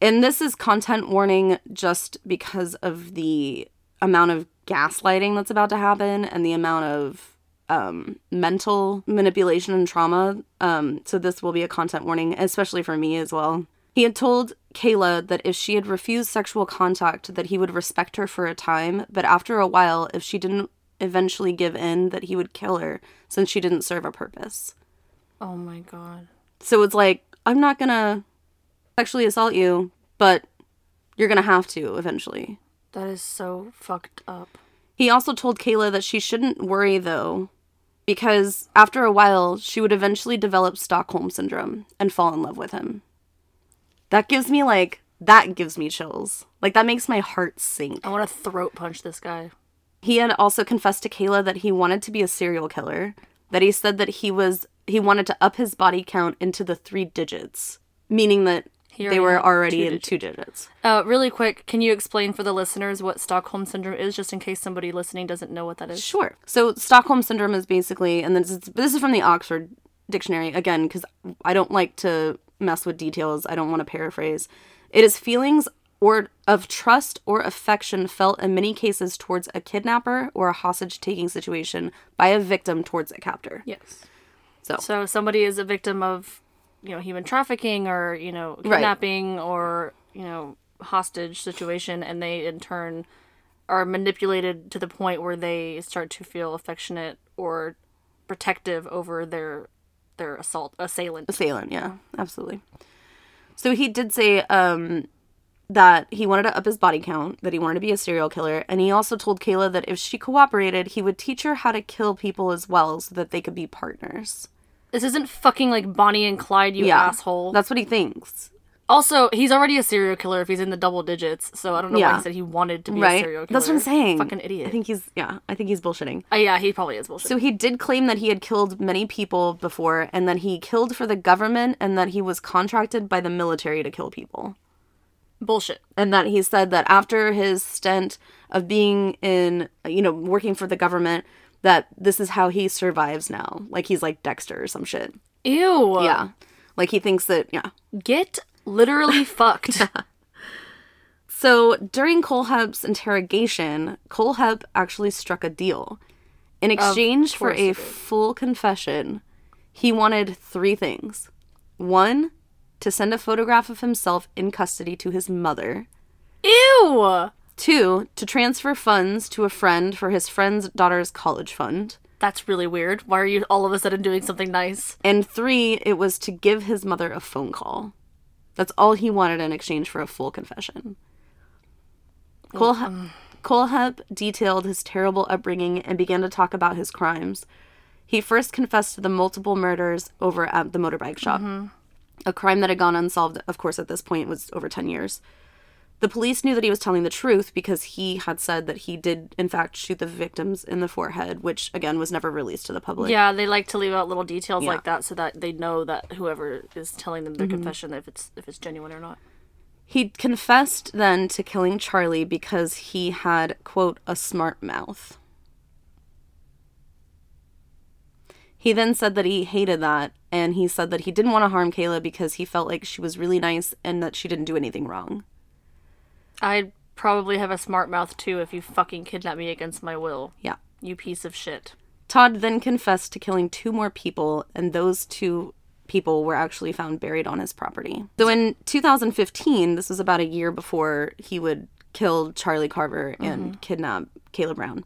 And this is content warning just because of the amount of gaslighting that's about to happen and the amount of um, mental manipulation and trauma. Um, so this will be a content warning, especially for me as well. He had told Kayla that if she had refused sexual contact, that he would respect her for a time, but after a while, if she didn't eventually give in, that he would kill her since she didn't serve a purpose. Oh my god. So it's like, I'm not gonna sexually assault you, but you're gonna have to eventually. That is so fucked up. He also told Kayla that she shouldn't worry though, because after a while, she would eventually develop Stockholm syndrome and fall in love with him. That gives me like, that gives me chills. Like, that makes my heart sink. I want to throat punch this guy. He had also confessed to Kayla that he wanted to be a serial killer, that he said that he was, he wanted to up his body count into the three digits, meaning that He they were already two in digits. two digits. Uh, really quick, can you explain for the listeners what Stockholm syndrome is, just in case somebody listening doesn't know what that is? Sure. So Stockholm syndrome is basically, and this is this is from the Oxford Dictionary again because I don't like to mess with details. I don't want to paraphrase. It is feelings or of trust or affection felt in many cases towards a kidnapper or a hostage taking situation by a victim towards a captor. Yes. So- so somebody is a victim of, you know, human trafficking or you know Right. kidnapping or you know hostage situation, and they in turn are manipulated to the point where they start to feel affectionate or protective over their their assault assailant. assailant yeah absolutely so he did say um that he wanted to up his body count that he wanted to be a serial killer and he also told kayla that if she cooperated he would teach her how to kill people as well so that they could be partners This isn't fucking like Bonnie and Clyde, you yeah asshole. that's what he thinks Also, he's already a serial killer if he's in the double digits. So I don't know why he said he wanted to be a serial killer. that's what i'm saying Fucking idiot. i think he's yeah i think he's bullshitting Uh, yeah, he probably is bullshitting. so he did claim that he had killed many people before and that he killed for the government and that he was contracted by the military to kill people bullshit. and that he said that after his stint of being in you know working for the government that this is how he survives now. Like he's like dexter or some shit. Ew. yeah. Like he thinks that yeah. Get literally fucked. so during Kohlhepp's interrogation Kohlhepp actually struck a deal. In exchange for a full confession he wanted three things. One to send a photograph of himself in custody to his mother Ew. Two, to transfer funds to a friend for his friend's daughter's college fund. That's really weird. Why are you all of a sudden doing something nice? And three, it was to give his mother a phone call. That's all he wanted in exchange for a full confession. Kohlhepp, mm, um. Kohlhepp detailed his terrible upbringing and began to talk about his crimes. He first confessed to the multiple murders over at the motorbike shop, mm-hmm. A crime that had gone unsolved, of course, at this point was over 10 years. The police knew that he was telling the truth because he had said that he did, in fact, shoot the victims in the forehead, which, again, was never released to the public. Yeah, they like to leave out little details like that so that they know that whoever is telling them their mm-hmm. confession if it's if it's genuine or not. He confessed then to killing Charlie because he had, quote, a smart mouth. He then said that he hated that, and he said that he didn't want to harm Kayla because he felt like she was really nice and that she didn't do anything wrong. I'd probably have a smart mouth too if you fucking kidnap me against my will. Yeah. You piece of shit. Todd then confessed to killing two more people, and those two people were actually found buried on his property. So in 2015, this was about a year before he would kill Charlie Carver and mm-hmm. kidnap Kayla Brown.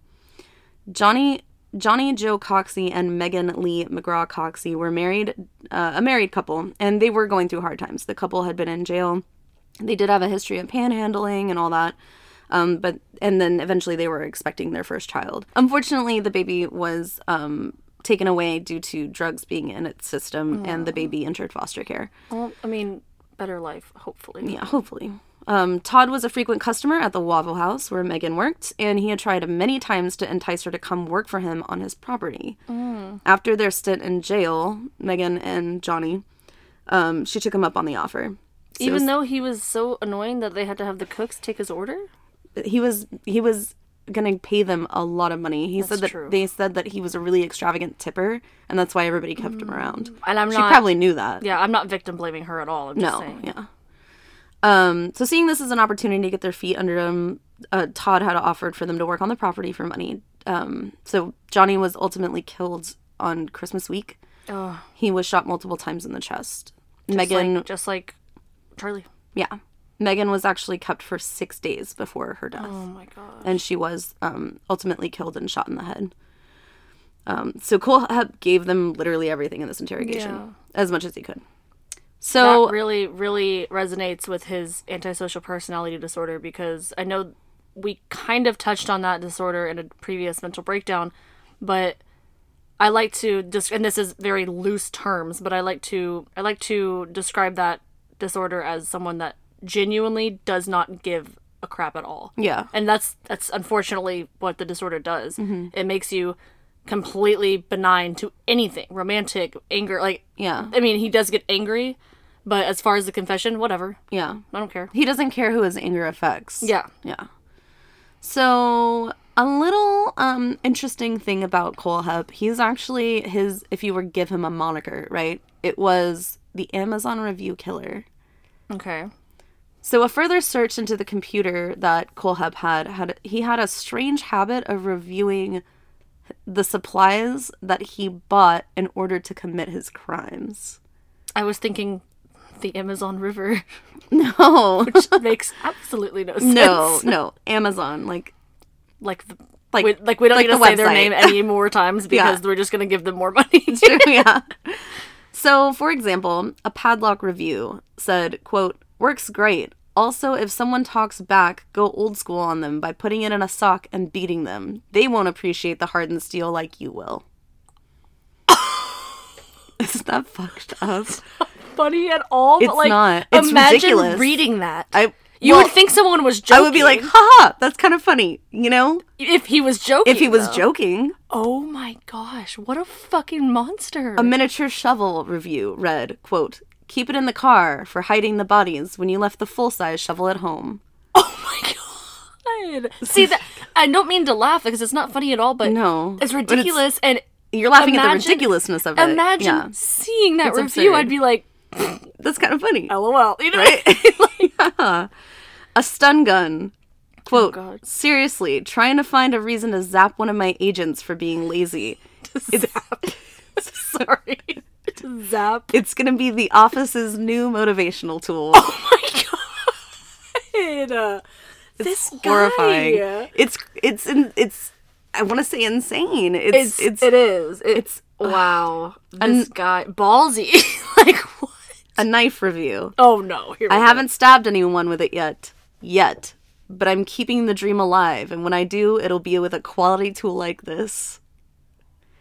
Johnny Johnny Joe Coxie and Meagan Leigh McCraw Coxie were married, uh, a married couple, and they were going through hard times. The couple had been in jail. They did have a history of panhandling and all that. Um, but and then eventually they were expecting their first child. Unfortunately, the baby was um, taken away due to drugs being in its system, and the baby entered foster care. Well, I mean, better life, hopefully. Yeah, hopefully. Um, Todd was a frequent customer at the Waffle House where Meagan worked, and he had tried many times to entice her to come work for him on his property. After their stint in jail, Meagan and Johnny, um, she took him up on the offer. So Even was- though he was so annoying that they had to have the cooks take his order? he was he was gonna pay them a lot of money. He said that true. they said that he was a really extravagant tipper, and that's why everybody kept him around. And I'm She not probably knew that. Yeah, I'm not victim blaming her at all. I'm just No, saying. yeah. Um, so seeing this as an opportunity to get their feet under them, uh, Todd had offered for them to work on the property for money. Um, so Johnny was ultimately killed on Christmas week. Oh, He was shot multiple times in the chest. just Meagan, like, just like Charlie. yeah, Meagan was actually kept for six days before her death. Oh my god. and she was um, ultimately killed and shot in the head. Um, so Kohlhepp gave them literally everything in this interrogation, Yeah. as much as he could. So that really, really resonates with his antisocial personality disorder because I know we kind of touched on that disorder in a previous mental breakdown, but I like to just and this is very loose terms, but I like to I like to describe that disorder as someone that genuinely does not give a crap at all. yeah, And that's that's unfortunately what the disorder does. Mm-hmm. It makes you completely benign to anything, romantic, anger, like yeah, I mean, he does get angry, but as far as the confession, whatever. yeah. I don't care. He doesn't care who his anger affects. Yeah. yeah. So a little um interesting thing about Kohlhepp, he's actually his. If you were give him a moniker, right? It was the Amazon review killer. Okay. So a further search into the computer that Kohlhepp had had he had a strange habit of reviewing the supplies that he bought in order to commit his crimes. I was thinking the Amazon River, No, which makes absolutely no sense. no, no, Amazon like Like the Like- we, like we don't like need to say their name any more times because we're just gonna give them more money. yeah. So, for example, a padlock review said, quote, works great. Also, if someone talks back, go old school on them by putting it in a sock and beating them. They won't appreciate the hardened steel like you will. Isn't that fucked up? funny at all. It's but like, not. It's imagine ridiculous. reading that. I you well, would think someone was joking. I would be like, haha, that's kind of funny, you know? if he was joking. If he was though. joking. Oh my gosh, what a fucking monster. A miniature shovel review read, quote, keep it in the car for hiding the bodies when you left the full size shovel at home. oh my god. See that I don't mean to laugh because it's not funny at all, but No, it's but it's- ridiculous and You're laughing at the ridiculousness of it. imagine Yeah, seeing that It's review. absurd. I'd be like, that's kind of funny. LOL. You know? Right? A stun gun. Quote, Oh, God. seriously, trying to find a reason to zap one of my agents for being lazy. Zap. Sorry. Zap. It's going to be the office's new motivational tool. Oh my god. Uh, this horrifying. guy. It's it's in, it's I want to say insane. It's It's, it's it is. It's wow. This guy ballsy. like what? a knife review. Oh no. Here we I go. haven't stabbed anyone with it yet. Yet. But I'm keeping the dream alive, and when I do, it'll be with a quality tool like this.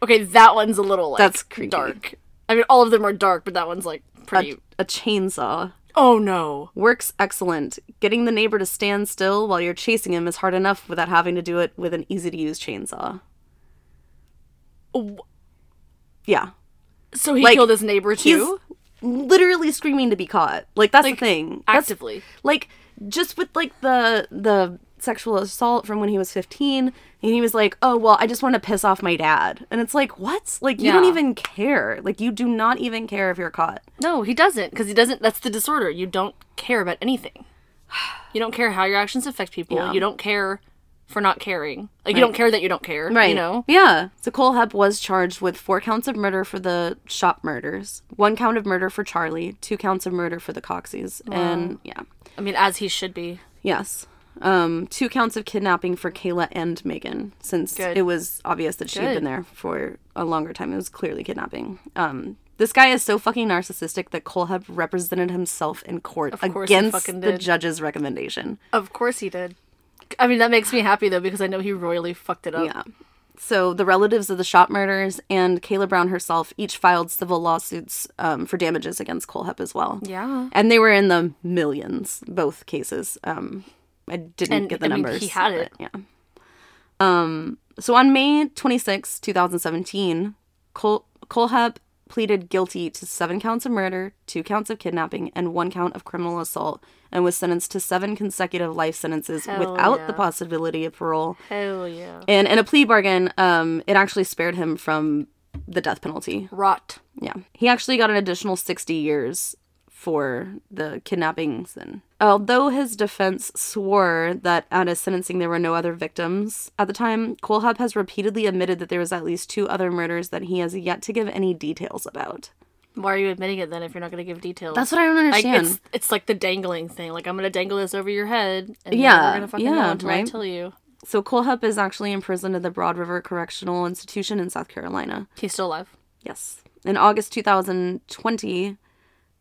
Okay, that one's a little like That's creepy. dark. I mean, all of them are dark, but that one's like pretty. A, a chainsaw. oh no. Works excellent. Getting the neighbor to stand still while you're chasing him is hard enough without having to do it with an easy to use chainsaw. Oh, Yeah. So he Like, killed his neighbor too, literally screaming to be caught. Like that's Like, the thing. That's actively. like just with like the the sexual assault from when he was 15 and he was like oh well i just want to piss off my dad and it's like what like you don't even care like you do not even care if you're caught No, he doesn't, because he doesn't. That's the disorder. You don't care about anything. You don't care how your actions affect people. Yeah. You don't care for not caring. Like you don't care that you don't care. right You know. yeah so Kohlhepp was charged with four counts of murder for the shop murders one count of murder for charlie two counts of murder for the Coxies and yeah I mean, as he should be. yes um two counts of kidnapping for kayla and Meagan since Good. it was obvious that she had been there for a longer time it was clearly kidnapping um this guy is so fucking narcissistic that Kohlhepp represented himself in court against the judge's recommendation. Of course he did. I mean, that makes me happy though because I know he royally fucked it up. Yeah. So the relatives of the shop murders and Kayla Brown herself each filed civil lawsuits um, for damages against Kohlhepp as well. Yeah. And they were in the millions, both cases. Um, I didn't And, get the I mean, numbers. he had it. but Yeah. Um. So on May 26, 2017, Cole, Kohlhepp pleaded guilty to seven counts of murder, two counts of kidnapping, and one count of criminal assault, and was sentenced to seven consecutive life sentences Hell without yeah. the possibility of parole. Hell yeah. And in a plea bargain, um, it actually spared him from the death penalty. Rot. Yeah. He actually got an additional 60 years for the kidnappings. And although his defense swore that at his sentencing there were no other victims at the time, Kohlhepp has repeatedly admitted that there was at least two other murders that he has yet to give any details about. Why are you admitting it then if you're not going to give details? That's what I don't like understand. it's it's like the dangling thing. Like I'm going to dangle this over your head, and Yeah, we're going to fucking yeah, know until I tell you. So Kohlhepp is actually imprisoned at the Broad River Correctional Institution in South Carolina. He's still alive. Yes. In August 2020,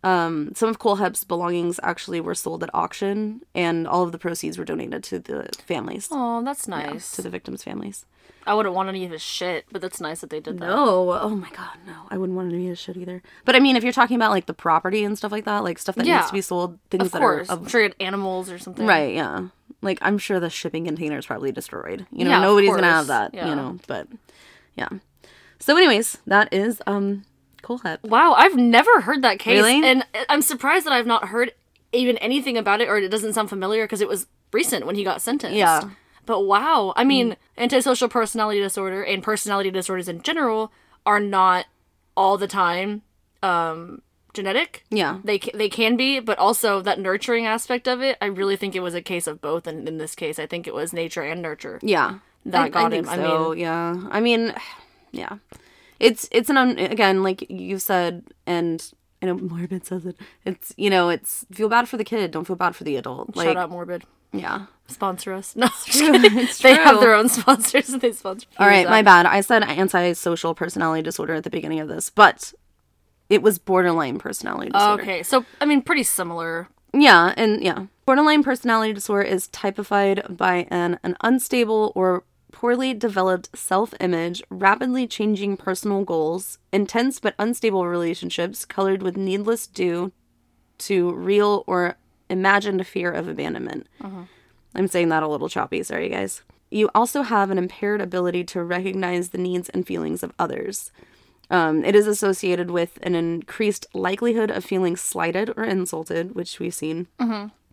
um, some of Kohlhepp's belongings actually were sold at auction, and all of the proceeds were donated to the families, Oh, that's nice. to the victims' families. I wouldn't want any of his shit, but that's nice that they did that. No, oh my god, no, I wouldn't want any of his shit either. But I mean, if you're talking about like the property and stuff like that, like stuff that Yeah. needs to be sold, things Of that course. are I'm sure he had animals or something. right, yeah. Like I'm sure the shipping container is probably destroyed. You know, Yeah, nobody's gonna have that. Yeah. You know, but yeah. So, anyways, that is um Kohlhepp. Wow, I've never heard that case. Really? And I'm surprised that I've not heard even anything about it or it doesn't sound familiar because it was recent when he got sentenced. Yeah. But wow, I mean, antisocial personality disorder and personality disorders in general are not all the time um genetic. Yeah. They they can be, but also that nurturing aspect of it, I really think it was a case of both and in this case I think it was nature and nurture. Yeah. That I, got I think him. I So, yeah. I mean, yeah. It's it's an un- again like you said, and I know Morbid says it. It's you know it's feel bad for the kid, don't feel bad for the adult. Like Shout out Morbid. yeah. Sponsor us. No, they have their own sponsors and they sponsor. All right, my bad. I said antisocial personality disorder at the beginning of this, but it was borderline personality disorder. Okay, so I mean, pretty similar. Yeah, and yeah. Borderline personality disorder is typified by an, an unstable or poorly developed self image, rapidly changing personal goals, intense but unstable relationships colored with needless due to real or imagined fear of abandonment. I'm saying that a little choppy, sorry guys. You also have an impaired ability to recognize the needs and feelings of others. Um, it is associated with an increased likelihood of feeling slighted or insulted, which we've seen,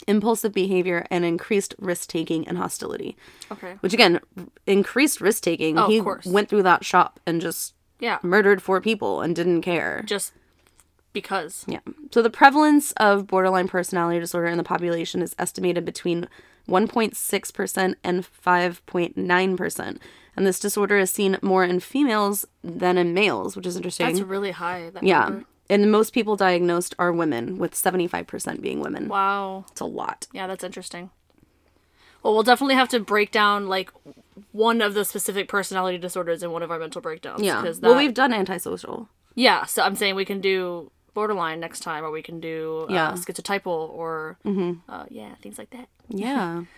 impulsive behavior, and increased risk taking and hostility. Okay. Which again, increased risk taking. Oh, of he course. went through that shop and just Yeah. murdered four people and didn't care. Just because. Yeah. So the prevalence of borderline personality disorder in the population is estimated between 1.6% and 5.9%. And this disorder is seen more in females than in males, which is interesting. That's really high. That yeah. number. And most people diagnosed are women, with 75% being women. Wow. It's a lot. Yeah, that's interesting. Well, we'll definitely have to break down like one of the specific personality disorders in one of our mental breakdowns. Yeah. Because Well, we've done antisocial. yeah. So I'm saying we can do borderline next time, or we can do uh, Yeah. schizotypal, or uh, yeah, things like that. Yeah.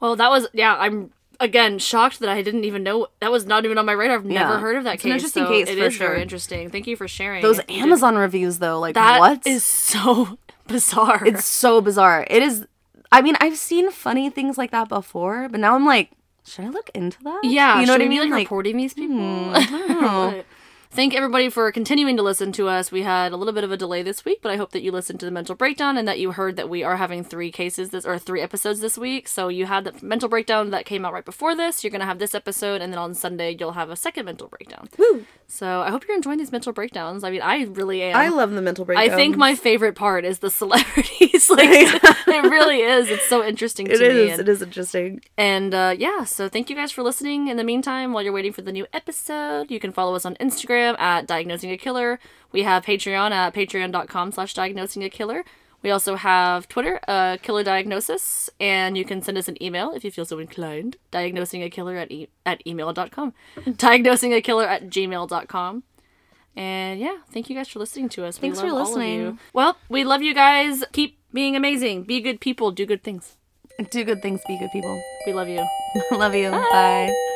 Well, that was yeah. I'm again shocked that I didn't even know that was not even on my radar. I've never Yeah. heard of that It's case. an interesting so case, It for is very sure. interesting. Thank you for sharing. Those you did- Amazon reviews, though, like That what? is so bizarre. It's so bizarre. It is. I mean, I've seen funny things like that before, but now I'm like, should I look into that? Yeah, you know what I mean. be, like, reporting these people. Hmm, but Thank everybody for continuing to listen to us. We had a little bit of a delay this week, but I hope that you listened to the mental breakdown and that you heard that we are having three cases this or three episodes this week. So you had the mental breakdown that came out right before this. You're gonna have this episode, and then on Sunday you'll have a second mental breakdown. Woo. So I hope you're enjoying these mental breakdowns. I mean, I really am. I love the mental breakdown. I think my favorite part is the celebrities. like it really is. It's so interesting to it is. and- It is interesting. and uh, yeah, so thank you guys for listening. In the meantime, while you're waiting for the new episode, you can follow us on Instagram at Diagnosing a Killer. We have Patreon at patreon.com slash diagnosing a killer. We also have Twitter, uh, Killer Diagnosis, and you can send us an email if you feel so inclined. Diagnosing a killer at, e- at email.com. Diagnosing a killer at gmail.com. And yeah, thank you guys for listening to us. Thanks we for love all of you. listening. Well, we love you guys. Keep being amazing. Be good people. Do good things. Do good things. Be good people. We love you. love you. Bye.